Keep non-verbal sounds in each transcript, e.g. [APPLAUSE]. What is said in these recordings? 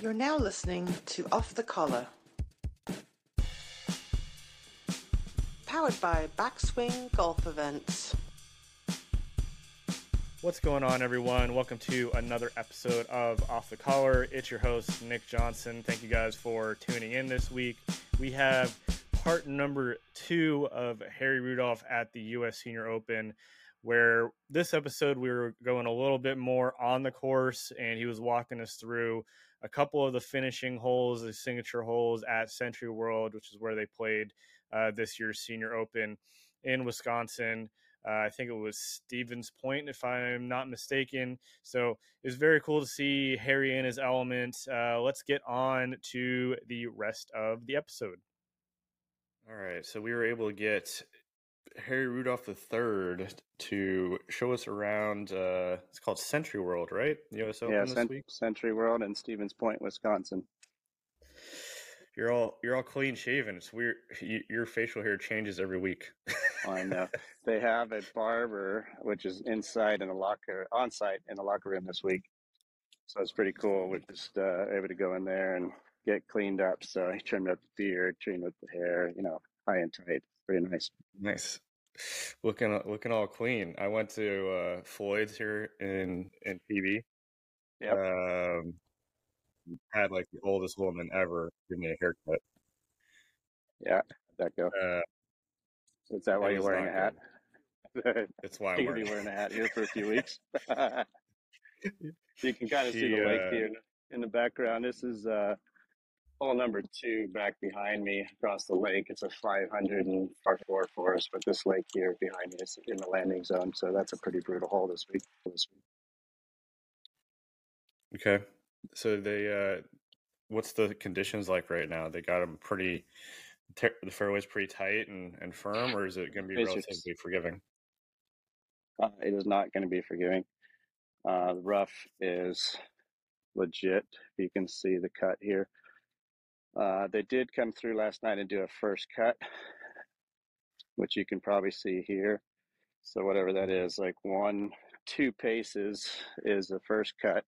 You're now listening to Off the Collar. Powered by Backswing Golf Events. What's going on, everyone? Welcome to another episode of Off the Collar. It's your host, Nick Johnson. Thank you guys for tuning in this week. We have part number two of Harry Rudolph at the U.S. Senior Open, where this episode we were going a little bit more on the course, and he was walking us through a couple of the finishing holes, the signature holes at Sentry World, which is where they played uh, this year's Senior Open in Wisconsin. Uh, I think it was Stevens Point, if I'm not mistaken. So it was very cool to see Harry in his element. Uh, let's get on to the rest of the episode. All right, so we were able to get Harry Rudolph III to show us around. Uh, it's called Sentry World, right? The US Open yeah, this Cent- week. Sentry World and Stevens Point, Wisconsin. You're all you're all clean shaven. It's weird. You, your facial hair changes every week. I know [LAUGHS] they have a barber, which is inside in the locker, on site in the locker room this week. So it's pretty cool. We're just uh, able to go in there and get cleaned up. So he trimmed up the beard, trimmed up the hair, you know, high and tight. Pretty nice. Nice. Looking looking all clean. I went to uh, Floyd's here in in PB. Yep. Um, had like the oldest woman ever give me a haircut. Yeah, that go? Uh, Is that why you're [LAUGHS] wearing a hat? That's why I'm wearing. wearing a hat here for a few weeks. [LAUGHS] [LAUGHS] you can kind of see the lake uh, here in the background. This is uh, hole number two back behind me across the lake. It's a 500 and par four for us, but this lake here behind me is in the landing zone, so that's a pretty brutal hole this week. This week. Okay. So they, uh, what's the conditions like right now? They got them pretty. Ter- the fairway's pretty tight and, and firm, or is it going to be It's just- forgiving? Uh, it is not going to be forgiving. Uh, the rough is legit. You can see the cut here. Uh, they did come through last night and do a first cut, which you can probably see here. So whatever that is, like one, two paces is the first cut,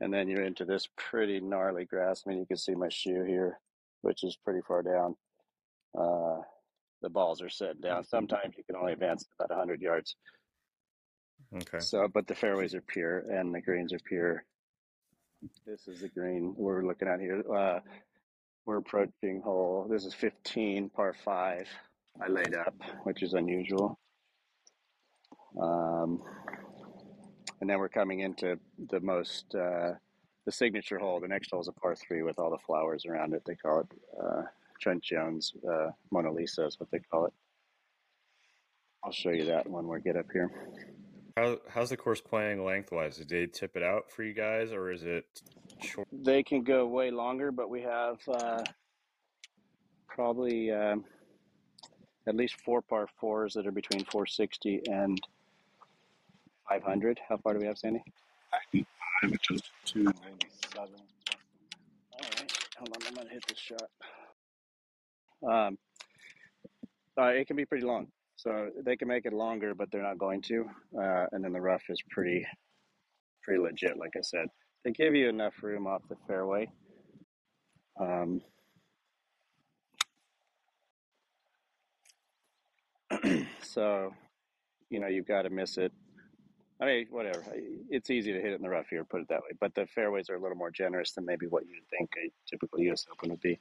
and then you're into this pretty gnarly grass. I mean, you can see my shoe here, which is pretty far down. Uh, the balls are set down. Sometimes you can only advance about 100 yards. Okay. So, but the fairways are pure and the greens are pure. This is the green we're looking at here. Uh, we're approaching hole. This is 15, par five. I laid up, which is unusual. Um, and then we're coming into the most, uh, the signature hole. The next hole is a par three with all the flowers around it. They call it uh, Trent Jones uh, Mona Lisa is what they call it. I'll show you that when we get up here. How how's the course playing lengthwise? Did they tip it out for you guys, or is it short? They can go way longer, but we have uh, probably um, at least four par fours that are between 460 and 500. How far do we have, Sandy? which is 297. All right, hold on, I'm gonna hit this shot. Um, uh, it can be pretty long, so they can make it longer, but they're not going to. Uh, and then the rough is pretty, pretty legit. Like I said, they give you enough room off the fairway. Um, [CLEARS THROAT] so, you know, you've got to miss it. I mean, whatever. It's easy to hit it in the rough here, put it that way. But the fairways are a little more generous than maybe what you'd think a typical U.S. Open would be.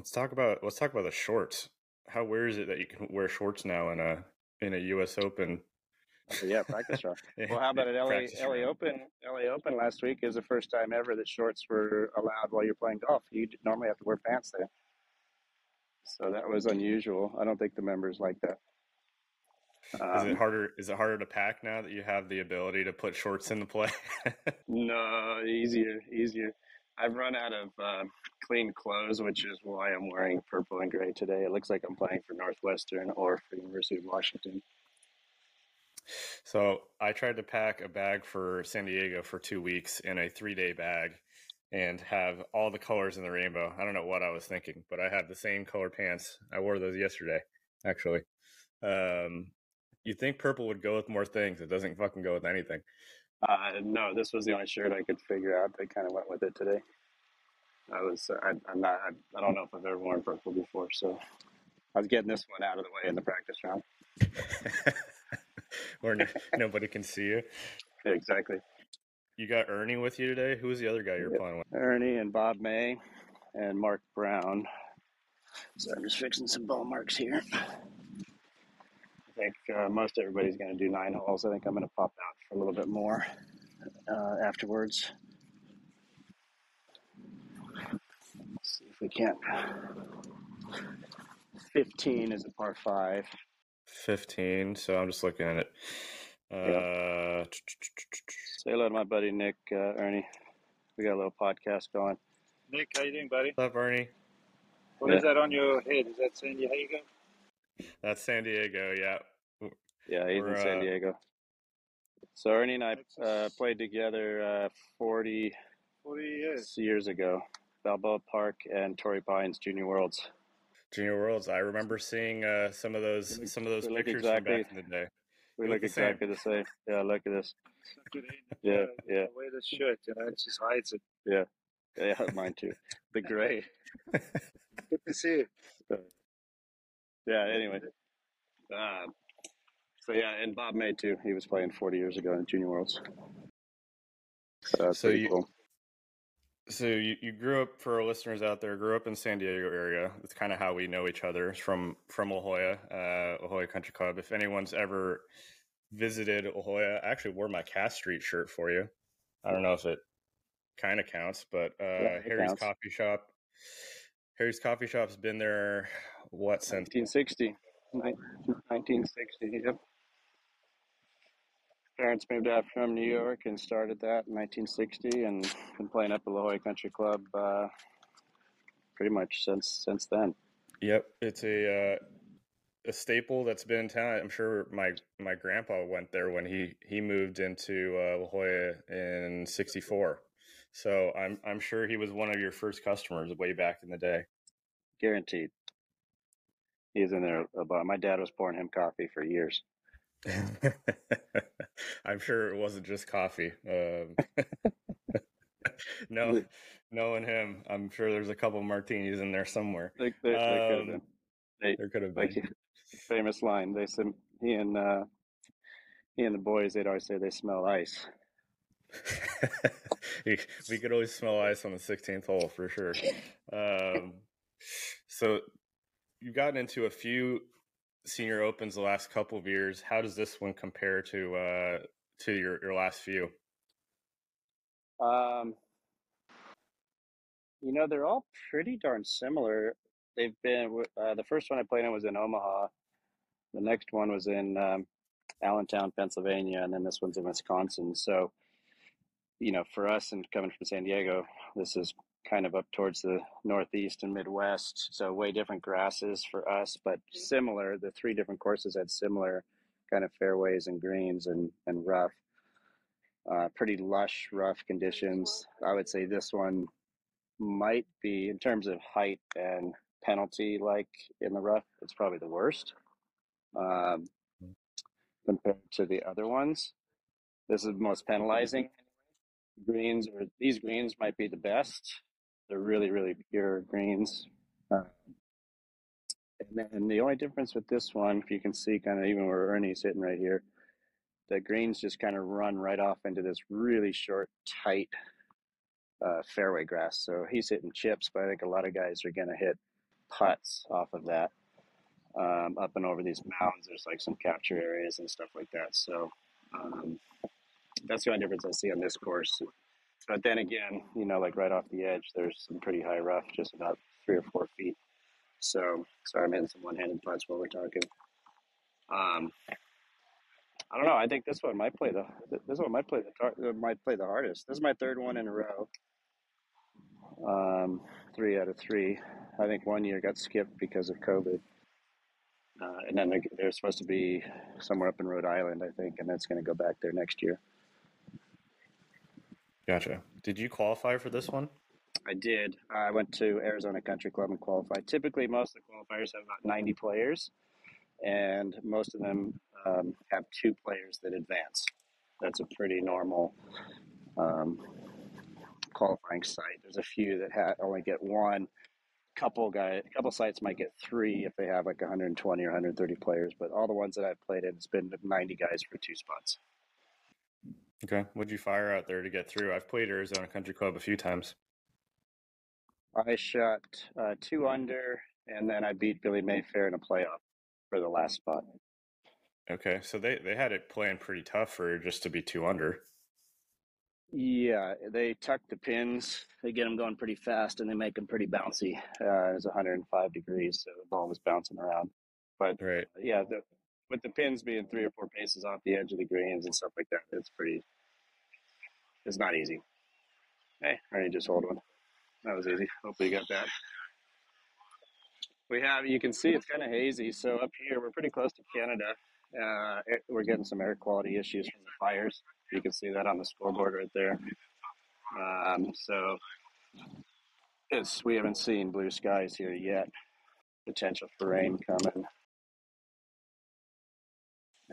Let's talk about let's talk about the shorts. How where is it that you can wear shorts now in a in a U.S. Open? Yeah, practice round. [LAUGHS] Well, how about at LA, LA. Open? LA Open last week is the first time ever that shorts were allowed while you're playing golf. You normally have to wear pants there. So that was unusual. I don't think the members like that. Is Um, it harder? Is it harder to pack now that you have the ability to put shorts into play? [LAUGHS] No, easier, easier. I've run out of um, clean clothes, which is why I'm wearing purple and gray today. It looks like I'm playing for Northwestern or for University of Washington. so I tried to pack a bag for San Diego for two weeks in a three day bag, and have all the colors in the rainbow. I don't know what I was thinking, but I had the same color pants. I wore those yesterday, actually. Um, You think purple would go with more things? It doesn't fucking go with anything. Uh, no, this was the only shirt I could figure out. I kind of went with it today. I was, I, I'm not, I, I don't know if I've ever worn purple before, so I was getting this one out of the way in the practice round. [LAUGHS] Where no, nobody can see you. Exactly. You got Ernie with you today. Who was the other guy you were Yep. playing with? Ernie and Bob May and Mark Brown. So I'm just fixing some ball marks here. I think uh, most everybody's going to do nine holes. I think I'm going to pop out for a little bit more uh, afterwards. Let's see if we can't. 15 is a par five. Fifteen. So I'm just looking at it. Uh, Say hello to my buddy Nick, uh, Ernie. We got a little podcast going. Nick, how you doing, buddy? What's up, Ernie? What is Yeah. that on your head? Is that San Diego? That's San Diego. Yeah. Yeah, he's in San uh, Diego. So Ernie and I uh, played together uh, 40 Forty years. years ago. Balboa Park and Torrey Pines Junior Worlds. Junior Worlds. I remember seeing uh, some of those look- some of those pictures exactly- from back in the day. We look look the same. exactly the same. Yeah, look at this. Yeah, yeah. I wear this shirt, you know, it just hides it. Yeah, yeah, [LAUGHS] mine too. The gray. [LAUGHS] Good to see you. Yeah, anyway. Uh, so yeah, and Bob May too. He was playing 40 years ago in Junior Worlds. So So you- cool. So you, you grew up for our listeners out there, grew up in San Diego area. That's kind of how we know each other from from La Jolla, uh, La Jolla Country Club. If anyone's ever visited La Jolla, I actually wore my Cass Street shirt for you. I don't know if it kind of counts, but uh, it Harry's counts. Coffee Shop. Harry's Coffee Shop's been there what since 1960. 1960, yep. Parents moved out from New York and started that in 1960 and been playing up at the La Jolla Country Club uh, pretty much since since then. Yep, it's a uh, a staple that's been in town. I'm sure my my grandpa went there when he he moved into uh, La Jolla in '64. So I'm I'm sure he was one of your first customers way back in the day. Guaranteed. He's in there about my dad was pouring him coffee for years. [LAUGHS] I'm sure it wasn't just coffee. Um, [LAUGHS] no, knowing him, I'm sure there's a couple martinis in there somewhere. They, they, they could have Um, been. They, There could have been. like [LAUGHS] famous line. They said he and uh, he and the boys. They'd always say they smell ice. we we could always smell ice on the 16th hole for sure. Um, so you've gotten into a few senior opens the last couple of years. How does this one compare to uh, to your, your last few? Um, you know, they're all pretty darn similar. They've been uh, the first one I played in was in Omaha. The next one was in um, Allentown, Pennsylvania, and then this one's in Wisconsin. So, you know, for us and coming from San Diego, this is kind of up towards the northeast and Midwest. So, way different grasses for us, but similar. The three different courses had similar kind of fairways and greens and, and rough uh, pretty lush, rough conditions. I would say this one might be, in terms of height and penalty, like in the rough, it's probably the worst um, compared to the other ones. This is the most penalizing. Greens or these greens might be the best. They're really, really pure greens. Uh, and then the only difference with this one, if you can see, kind of even where Ernie's sitting right here, the greens just kind of run right off into this really short, tight uh, fairway grass. So he's hitting chips, but I think a lot of guys are going to hit putts off of that. Um, up and over these mounds, there's like some capture areas and stuff like that. So um, that's the only difference I see on this course. But then again, you know, like right off the edge, there's some pretty high rough, just about three or four feet. So sorry, I'm hitting some one-handed putts while we're talking. Um, I don't know. I think this one might play the this one might play the uh, might play the hardest. This is my third one in a row. Um, three out of three. I think one year got skipped because of COVID, uh, and then they're, they're supposed to be somewhere up in Rhode Island, I think, and that's going to go back there next year. Gotcha. Did you qualify for this one? I did. I went to Arizona Country Club and qualified. Typically, most of the qualifiers have about 90 players, and most of them um, have two players that advance. That's a pretty normal um, qualifying site. There's a few that ha- only get one. Couple guy, couple sites might get three if they have like 120 or 130 players. But all the ones that I've played in, it's been 90 guys for two spots. Okay. What'd you fire out there to get through? I've played Arizona Country Club a few times. I shot uh, two under, and then I beat Billy Mayfair in a playoff for the last spot. Okay, so they they had it planned pretty tough for just to be two under. Yeah, they tuck the pins. They get them going pretty fast, and they make them pretty bouncy. Uh, was 105 degrees, so the ball was bouncing around. But Right. yeah, the, with the pins being three or four paces off the edge of the greens and stuff like that, it's pretty. It's not easy. Hey, Ernie just hold one. That was easy. Hopefully you got that. We have, you can see it's kind of hazy. So up here, we're pretty close to Canada. Uh, it, we're getting some air quality issues from the fires. You can see that on the scoreboard right there. Um, so it's, we haven't seen blue skies here yet. Potential for rain coming.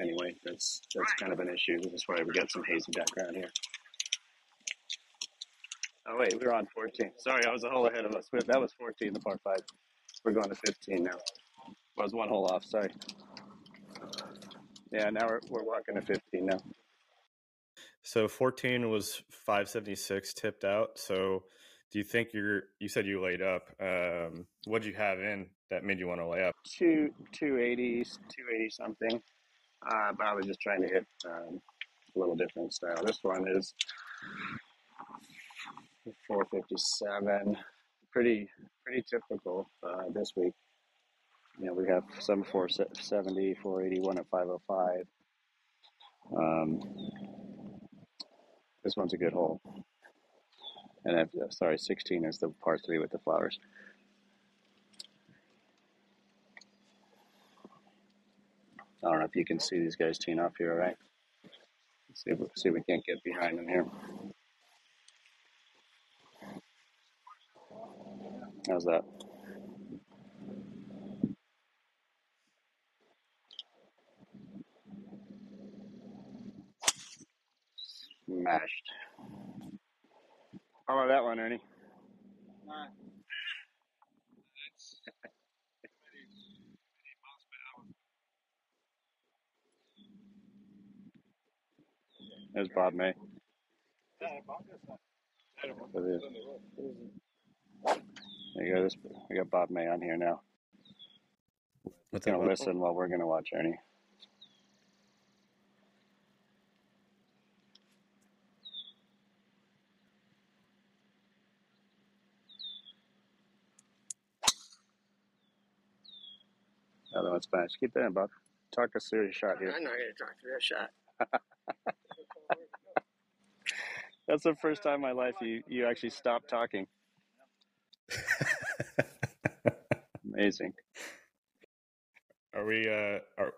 Anyway, that's that's kind of an issue. This is why we got some hazy background here. Oh wait, we're on 14. Sorry, I was a hole ahead of us. That was 14, the par five. We're going to 15 now. I was one hole off. Sorry. Yeah, now we're we're walking to 15 now. So 14 was 576 tipped out. So do you think you're you said you laid up. Um what'd you have in that made you want to lay up? Two 280s, 280 something. Uh, but I was just trying to hit um, a little different style. This one is 457. Pretty pretty typical uh, this week. You know, we have some 470, 480, one at 505. Um, this one's a good hole. And I've, uh, sorry, 16 is the par three with the flowers. I don't know if you can see these guys teeing off here, all right? Let's see if, see if we can't get behind them here. How's that? Smashed. How about that one, Ernie? There's Bob May. It is. There you go. This, we got Bob May on here now. What's Gonna that? listen while we're gonna watch Ernie. Other one's smashed. Keep that in, Bob. Talk us through your shot here. I'm not going to talk through that shot. [LAUGHS] That's the first time in my life you, you actually stopped talking. Amazing. Are we uh are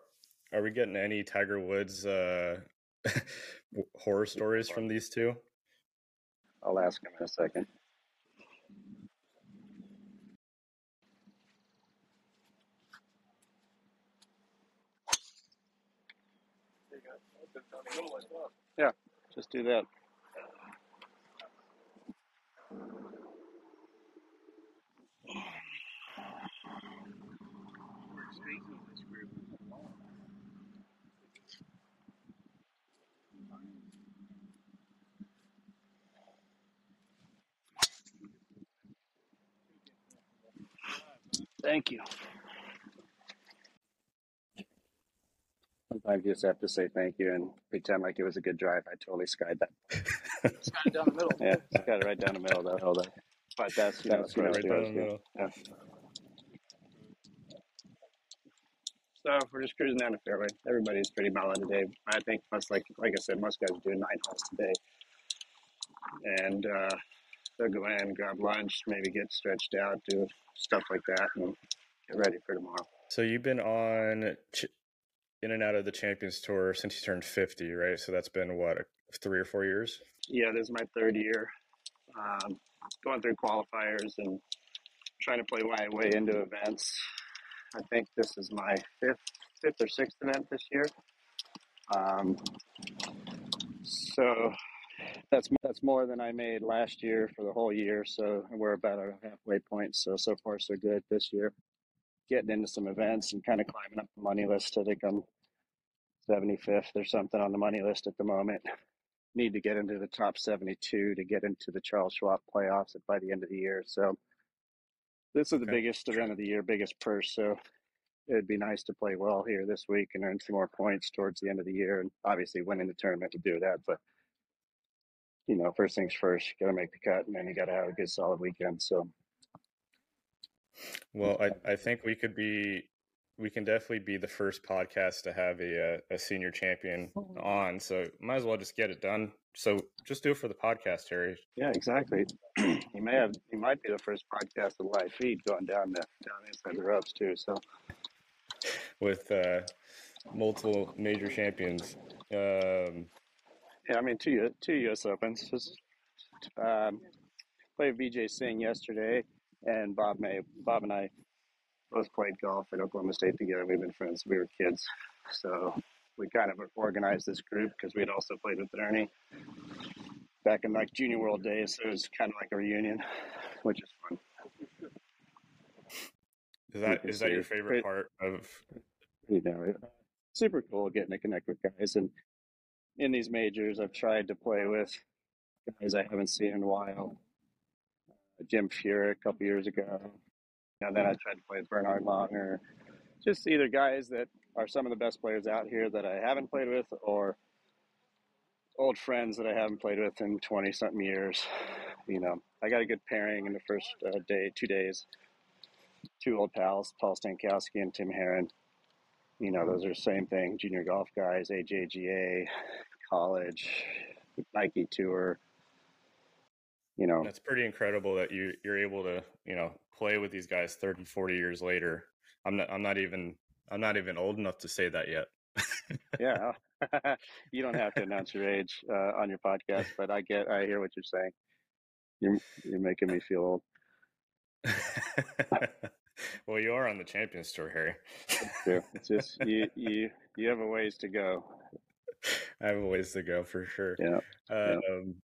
are we getting any Tiger Woods uh [LAUGHS] horror stories from these two? I'll ask him in a second. Yeah, just do that. Thank you. Sometimes you just have to say thank you and pretend like it was a good drive. I totally skied that. It's kind down the middle. Yeah, it's got it right down the middle though. Hold on. But that's you know, That's right, right down the middle. Yeah. So we're just cruising down the fairway. Everybody's pretty mellow today. I think most like like I said, most guys are doing nine holes today. And uh, they'll go in, grab lunch, maybe get stretched out, do stuff like that, and get ready for tomorrow. So you've been on ch- in and out of the Champions Tour since you turned 50, right? So that's been what, 3 or 4 years? Yeah, this is my third year. Um, going through qualifiers and trying to play my way into events. I think this is my fifth, fifth or sixth event this year. Um, so that's that's more than I made last year for the whole year. So we're about a halfway point. So so far so good this year. Getting into some events and kind of climbing up the money list. I think I'm 75th or something on the money list at the moment. Need to get into the top 72 to get into the Charles Schwab playoffs by the end of the year. So this is the Okay. biggest event of the year, biggest purse. So it'd be nice to play well here this week and earn some more points towards the end of the year. And obviously, winning the tournament would do that. But you know, first things first, you got to make the cut, and then you got to have a good, solid weekend. So Well, I, I think we could be, we can definitely be the first podcast to have a, uh, a senior champion on. So might as well just get it done. So just do it for the podcast, Harry. yeah, exactly. [CLEARS THROAT] you may have, you might be the first podcast with live feed going down the down inside the ropes too. So with uh, multiple major champions. Um, yeah, I mean, two U- two U.S. Opens. Just um, played Vijay Singh yesterday, and Bob May. Bob and I both played golf at Oklahoma State together. We've been friends. since We were kids, so we kind of organized this group because we had also played with Ernie back in like junior world days. So it was kind of like a reunion, which is fun. is that is that your favorite part of? you know, super cool getting to connect with guys. And in these majors, I've tried to play with guys I haven't seen in a while. Uh, Jim Furyk a couple years ago. And then I tried to play with Bernhard Langer. Just either guys that are some of the best players out here that I haven't played with, or old friends that I haven't played with in 20 something years. You know, I got a good pairing in the first uh, day, two days. Two old pals, Paul Stankowski and Tim Herron you know, those are the same thing. Junior golf guys, AJGA, college, Nike Tour. You know, That's pretty incredible that you you're able to you know play with these guys 30, 40 years later. I'm not I'm not even I'm not even old enough to say that yet. [LAUGHS] yeah. [LAUGHS] you don't have to announce your age uh, on your podcast, but I get, I hear what you're saying. You're you're making me feel old. [LAUGHS] well, you are on the Champions Tour, Harry. It's just you you you have a ways to go. I have a ways to go for sure. Yeah. yeah. Um,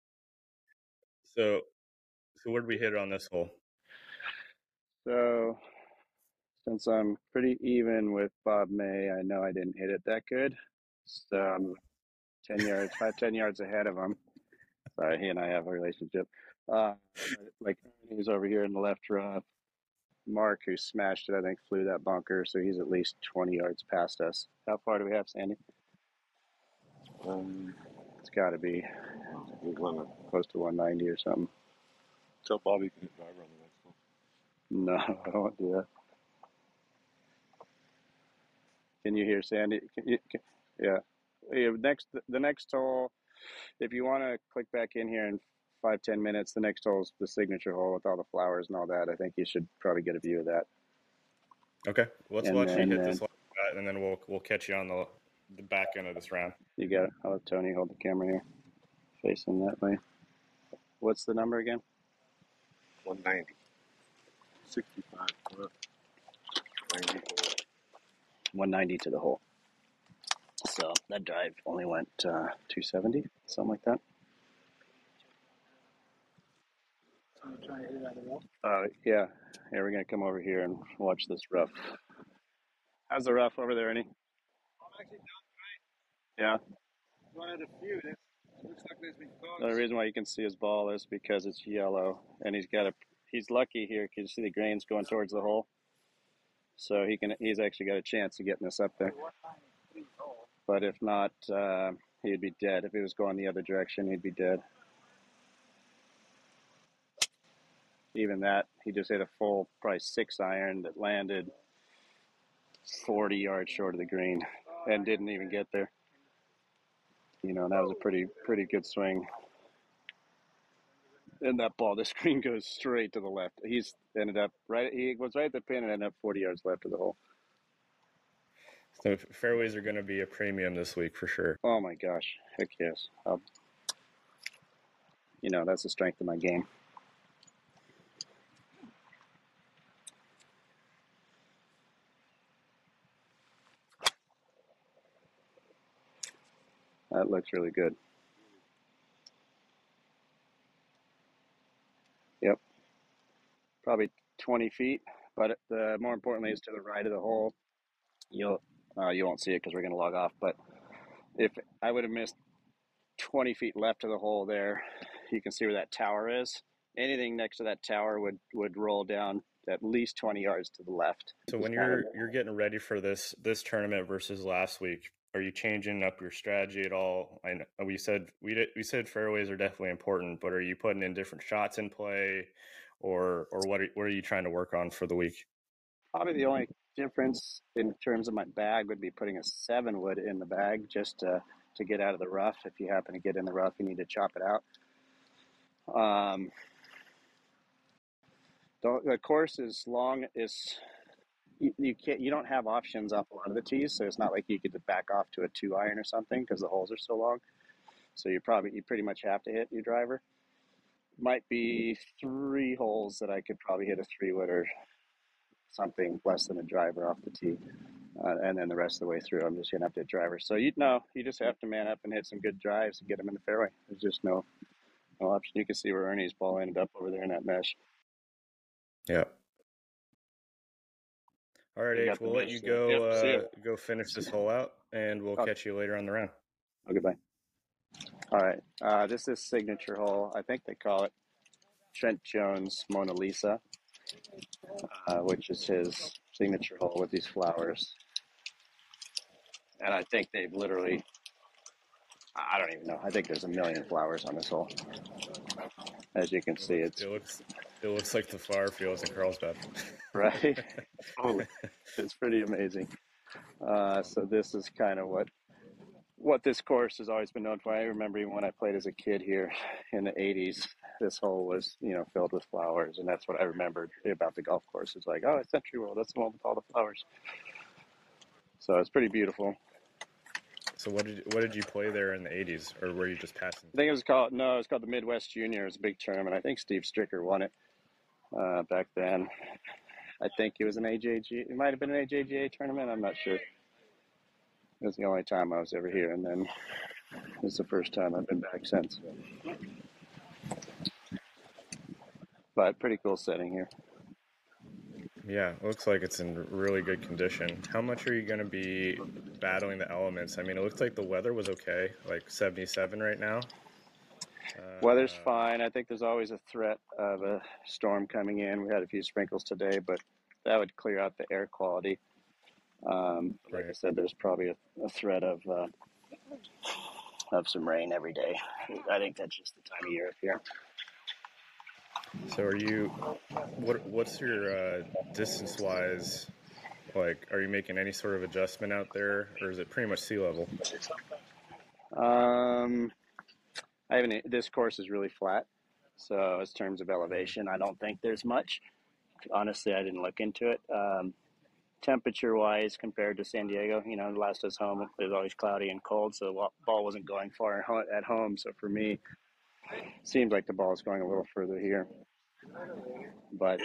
so, so where did we hit on this hole? So since I'm pretty even with Bob May, I know I didn't hit it that good. So I'm ten yards, five ten yards ahead of him. Sorry, he and I have a relationship. Uh, like he's over here in the left rough. Mark, who smashed it, I think flew that bunker, so he's at least twenty yards past us. How far do we have, Sandy? Um, It's got to be we want to close to one ninety or something. tell Bobby can hit driver on the next one. No, [LAUGHS] I won't do that. Can you hear Sandy? Can you, can, yeah. yeah. Next, the next hole. If you want to click back in here in five ten minutes, the next hole is the signature hole with all the flowers and all that. I think you should probably get a view of that. Okay, let's And watch you then- hit this last shot, and then we'll we'll catch you on the the back end of this round. You got it. I'll let Tony hold the camera here, facing that way. What's the number again? 190. 65 One ninety to the hole. So that drive only went uh, two seventy, something like that. So I'm trying to hit it out of the wall. Uh, yeah. here we're gonna come over here and watch this rough. How's the rough over there, Ernie? Actually down Yeah. one of the few. That's, looks like there's been The reason why you can see his ball is because it's yellow, and he's got a. He's lucky here because you see the grains going towards the hole, so he can. He's actually got a chance of getting this up there. But if not, uh, he'd be dead. If he was going the other direction, he'd be dead. Even that, he just hit a full, probably six iron that landed 40 yards short of the green and didn't even get there. You know, and that was a pretty, pretty good swing. And that ball, [LAUGHS] the screen goes straight to the left. He's ended up right. He was right at the pin and ended up 40 yards left of the hole. So fairways are going to be a premium this week for sure. Oh my gosh, heck yes. Um, you know, that's the strength of my game. That looks really good. Yep, probably 20 feet, but the more importantly is to the right of the hole. You'll uh, you won't see it because we're going to log off. But if I would have missed 20 feet left of the hole there, you can see where that tower is. Anything next to that tower would would roll down at least 20 yards to the left. So when Just kind of- you're you're getting ready for this this tournament versus last week, are you changing up your strategy at all? I know we said we did, we said fairways are definitely important, but are you putting in different shots in play, or or what are, what are you trying to work on for the week? Probably the only difference in terms of my bag would be putting a seven wood in the bag just to, to get out of the rough. If you happen to get in the rough, you need to chop it out. Um, the, course is long. Is you, you can't you don't have options off a lot of the tees, so it's not like you could back off to a two iron or something because the holes are so long. So you probably you pretty much have to hit your driver. Might be three holes that I could probably hit a three wood or something less than a driver off the tee. Uh, and then the rest of the way through, I'm just gonna have to hit driver. So you know, you just have to man up and hit some good drives and get them in the fairway. There's just no no option. You can see where Ernie's ball ended up over there in that mesh. Yeah. All right, H. We'll let you go Yep, uh, go finish this hole out, and we'll Okay. catch you later on the round. Oh, goodbye. All right, uh, this is signature hole. I think they call it Trent Jones Mona Lisa, uh, which is his signature hole with these flowers. And I think they've literally, I don't even know. I think there's a million flowers on this hole. As you can see, it's It looks it looks like the flower fields in Carlsbad. right. [LAUGHS] Totally. it's pretty amazing. Uh, so this is kind of what what this course has always been known for. I remember even when I played as a kid here in the '80s, this hole was you know filled with flowers, and that's what I remembered about the golf course. It's like, oh, it's Sentry World. That's the one with all the flowers. So it's pretty beautiful. So what did what did you play there in the '80s, or were you just passing? I think it was called no, it was called the Midwest Junior. It was a big tournament. I think Steve Stricker won it uh, back then. I think it was an AJG. It might have been an AJGA tournament. I'm not sure. It was the only time I was ever here, and then it's the first time I've been back since. But pretty cool setting here. Yeah, it looks like it's in really good condition. How much are you going to be battling the elements? I mean, it looks like the weather was okay, like 77 right now. Weather's Uh, fine. I think there's always a threat of a storm coming in. We had a few sprinkles today, but that would clear out the air quality. Um, like I said, there's probably a, a threat of uh, of some rain every day. I think that's just the time of year up here. So are you? What what's your uh, distance wise? Like, are you making any sort of adjustment out there, or is it pretty much sea level? Um, I haven't. This course is really flat, so in terms of elevation, I don't think there's much. Honestly, I didn't look into it. Um, temperature wise, compared to San Diego, you know, the last I was home, it was always cloudy and cold, so the ball wasn't going far at home. So for me, seems like the ball is going a little further here. But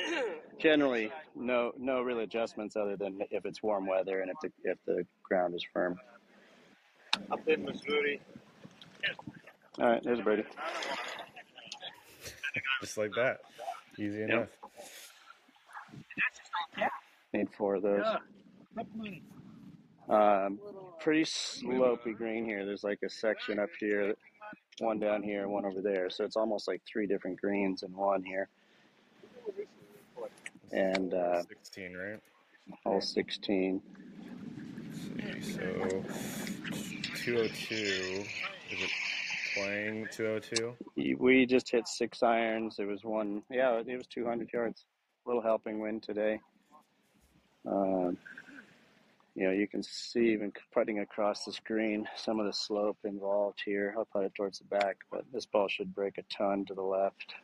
generally, no no real adjustments other than if it's warm weather and if the if the ground is firm. Up in Missouri. All right, there's Brady. Just like that, easy enough. Need four of those. Um, pretty slopey green here. There's like a section up here, one down here, one over there. So it's almost like three different greens in one here. And uh, 16, right? all 16. So 202. Is it playing 202? We just hit six irons. It was one, yeah, it was 200 yards. Little helping wind today. Um, you know, you can see even putting across the screen some of the slope involved here. I'll put it towards the back, but this ball should break a ton to the left.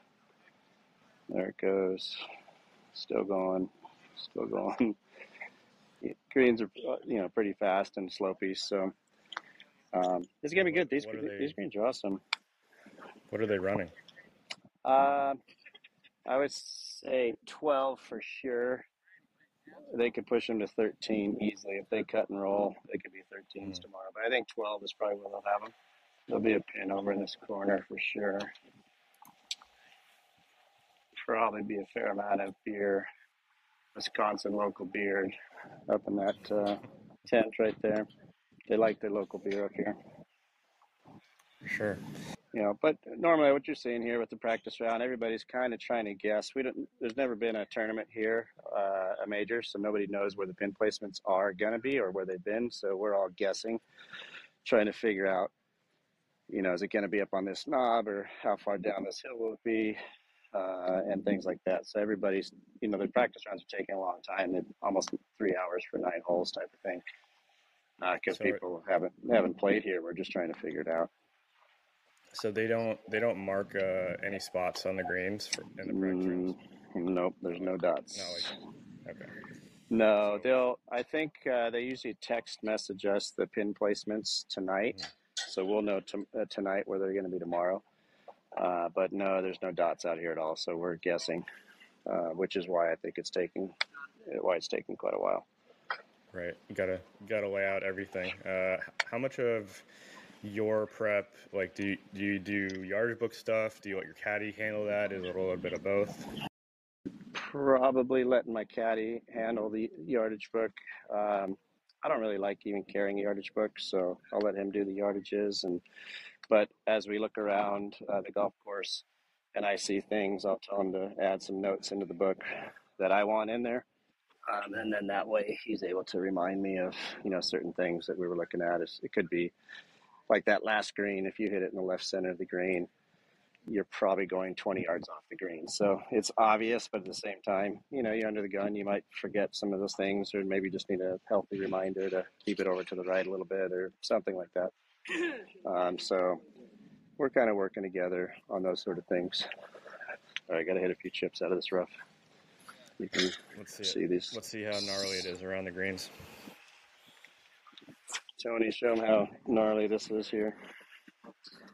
There it goes. Still going. Still going. [LAUGHS] Greens are, uh, you know, pretty fast and slopey, so um, it's gonna be good. These they- these greens are awesome. What are they running? Uh, I would say 12 for sure. They could push them to 13 easily. If they cut and roll, they could be 13s tomorrow. But I think 12 is probably where they'll have them. There'll be a pin over in this corner for sure. Probably be a fair amount of beer, Wisconsin local beer, up in that uh, tent right there. They like their local beer up here. Sure. You know, but normally what you're seeing here with the practice round, everybody's kind of trying to guess. We don't. There's never been a tournament here, uh, a major, so nobody knows where the pin placements are gonna be or where they've been. So we're all guessing, trying to figure out. You know, is it going to be up on this knob, or how far down this hill will it be, uh, and things like that. So everybody's, you know, the practice rounds are taking a long time. They're almost three hours for nine holes, type of thing, because So- people haven't haven't played here. We're just trying to figure it out. So they don't they don't mark uh, any spots on the greens for, in the practice. Mm, nope, there's no dots. No, like okay. No, they'll. I think uh, they usually text message us the pin placements tonight, so we'll know to, uh, tonight where they're going to be tomorrow. Uh, but no, there's no dots out here at all, so we're guessing, uh, which is why I think it's taking why it's taking quite a while. Right. You gotta you gotta lay out everything. Uh, how much of your prep, like, do you, do you do yardage book stuff? Do you let your caddy handle that? Is it a little bit of both? Probably letting my caddy handle the yardage book. Um, I don't really like even carrying yardage book, so I'll let him do the yardages. And but as we look around uh, the golf course and I see things, I'll tell him to add some notes into the book that I want in there. Um, and then that way he's able to remind me of you know certain things that we were looking at. It could be like that last green. If you hit it in the left center of the green, you're probably going 20 yards off the green. So it's obvious, but at the same time, you know, you're under the gun. You might forget some of those things, or maybe just need a healthy reminder to keep it over to the right a little bit, or something like that. [CLEARS THROAT] Um, so we're kind of working together on those sort of things. All right, got to hit a few chips out of this rough. You can Let's see see these. Let's see how gnarly it is around the greens. Tony, show them how gnarly this is here.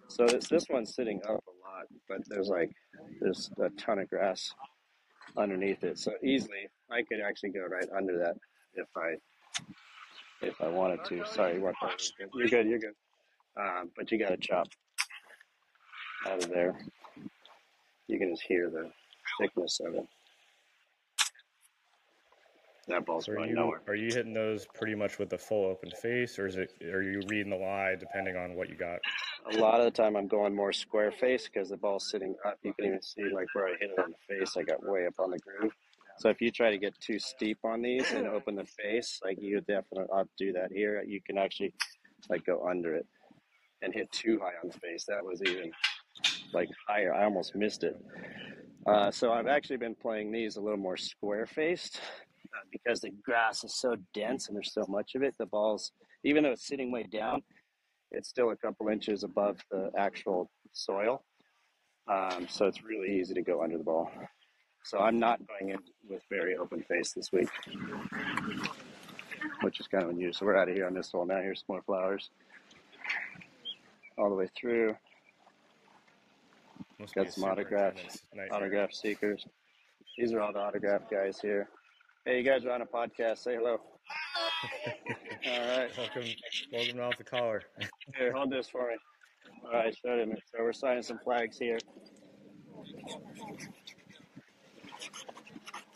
So this this one's sitting up a lot, but there's like there's a ton of grass underneath it. So easily I could actually go right under that if I if I wanted to. Sorry, what? You're good. You're good. Um, but you got to chop out of there. You can just hear the thickness of it. That ball's So going you nowhere. are you hitting those pretty much with the full open face, or is it are you reading the lie depending on what you got? A lot of the time, I'm going more square face because the ball's sitting up. You can even see like where I hit it on the face. I got way up on the groove. So if you try to get too steep on these and open the face, like you definitely I'll do that here. You can actually like go under it and hit too high on the face. That was even like higher. I almost missed it. Uh, so I've actually been playing these a little more square faced because the grass is so dense and there's so much of it. The ball's even though it's sitting way down, it's still a couple inches above the actual soil. Um, so it's really easy to go under the ball. So I'm not going in with very open face this week, which is kind of unusual. So we're out of here on this hole now. Here's some more flowers all the way through. Must Got some autograph, intense night here. autograph seekers. These are all the autograph guys here. Hey, you guys are on a podcast. Say hello. all right. Welcome, welcome to off the collar. Here, hold this for me. All right, show them. So we're signing some flags here.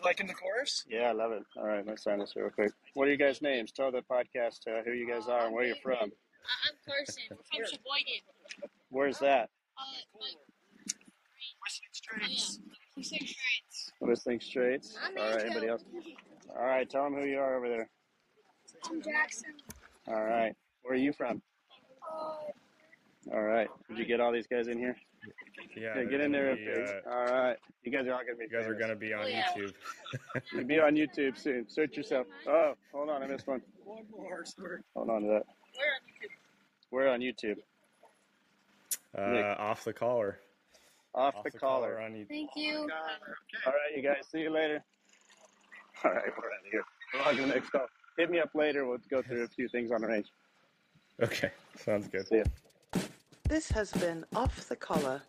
Liking the chorus? Yeah, I love it. All right, let's sign this here real quick. What are you guys' names? Tell the podcast uh, who you guys are and where you're from. I- I'm Carson We're from Sheboygan. Where's that? Uh, like, Whistling oh yeah, Straits. We six trains. Whistling Straits. I'm All right, Angel. anybody else? All right, tell them who you are over there. I'm Jackson. All right, where are you from? Uh, All right, did you get all these guys in here? Yeah, Yeah, get in there. be, uh, All right, you guys are all gonna be. you guys are famous. gonna be on Oh, yeah. YouTube. [LAUGHS] You'll be on YouTube soon. Search yourself. Oh, hold on, I missed one. One more, sir. Hold on to that. where on YouTube? We're on YouTube. Uh, off the collar. Off, the, collar. on YouTube. Thank you. Oh All right, you guys. See you later. [LAUGHS] All right, we're out of here. We're on to the next call. Hit me up later. We'll go through a few things on the range. Okay, sounds good. See ya. This has been Off the Collar.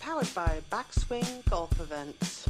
Powered by Backswing Golf Events.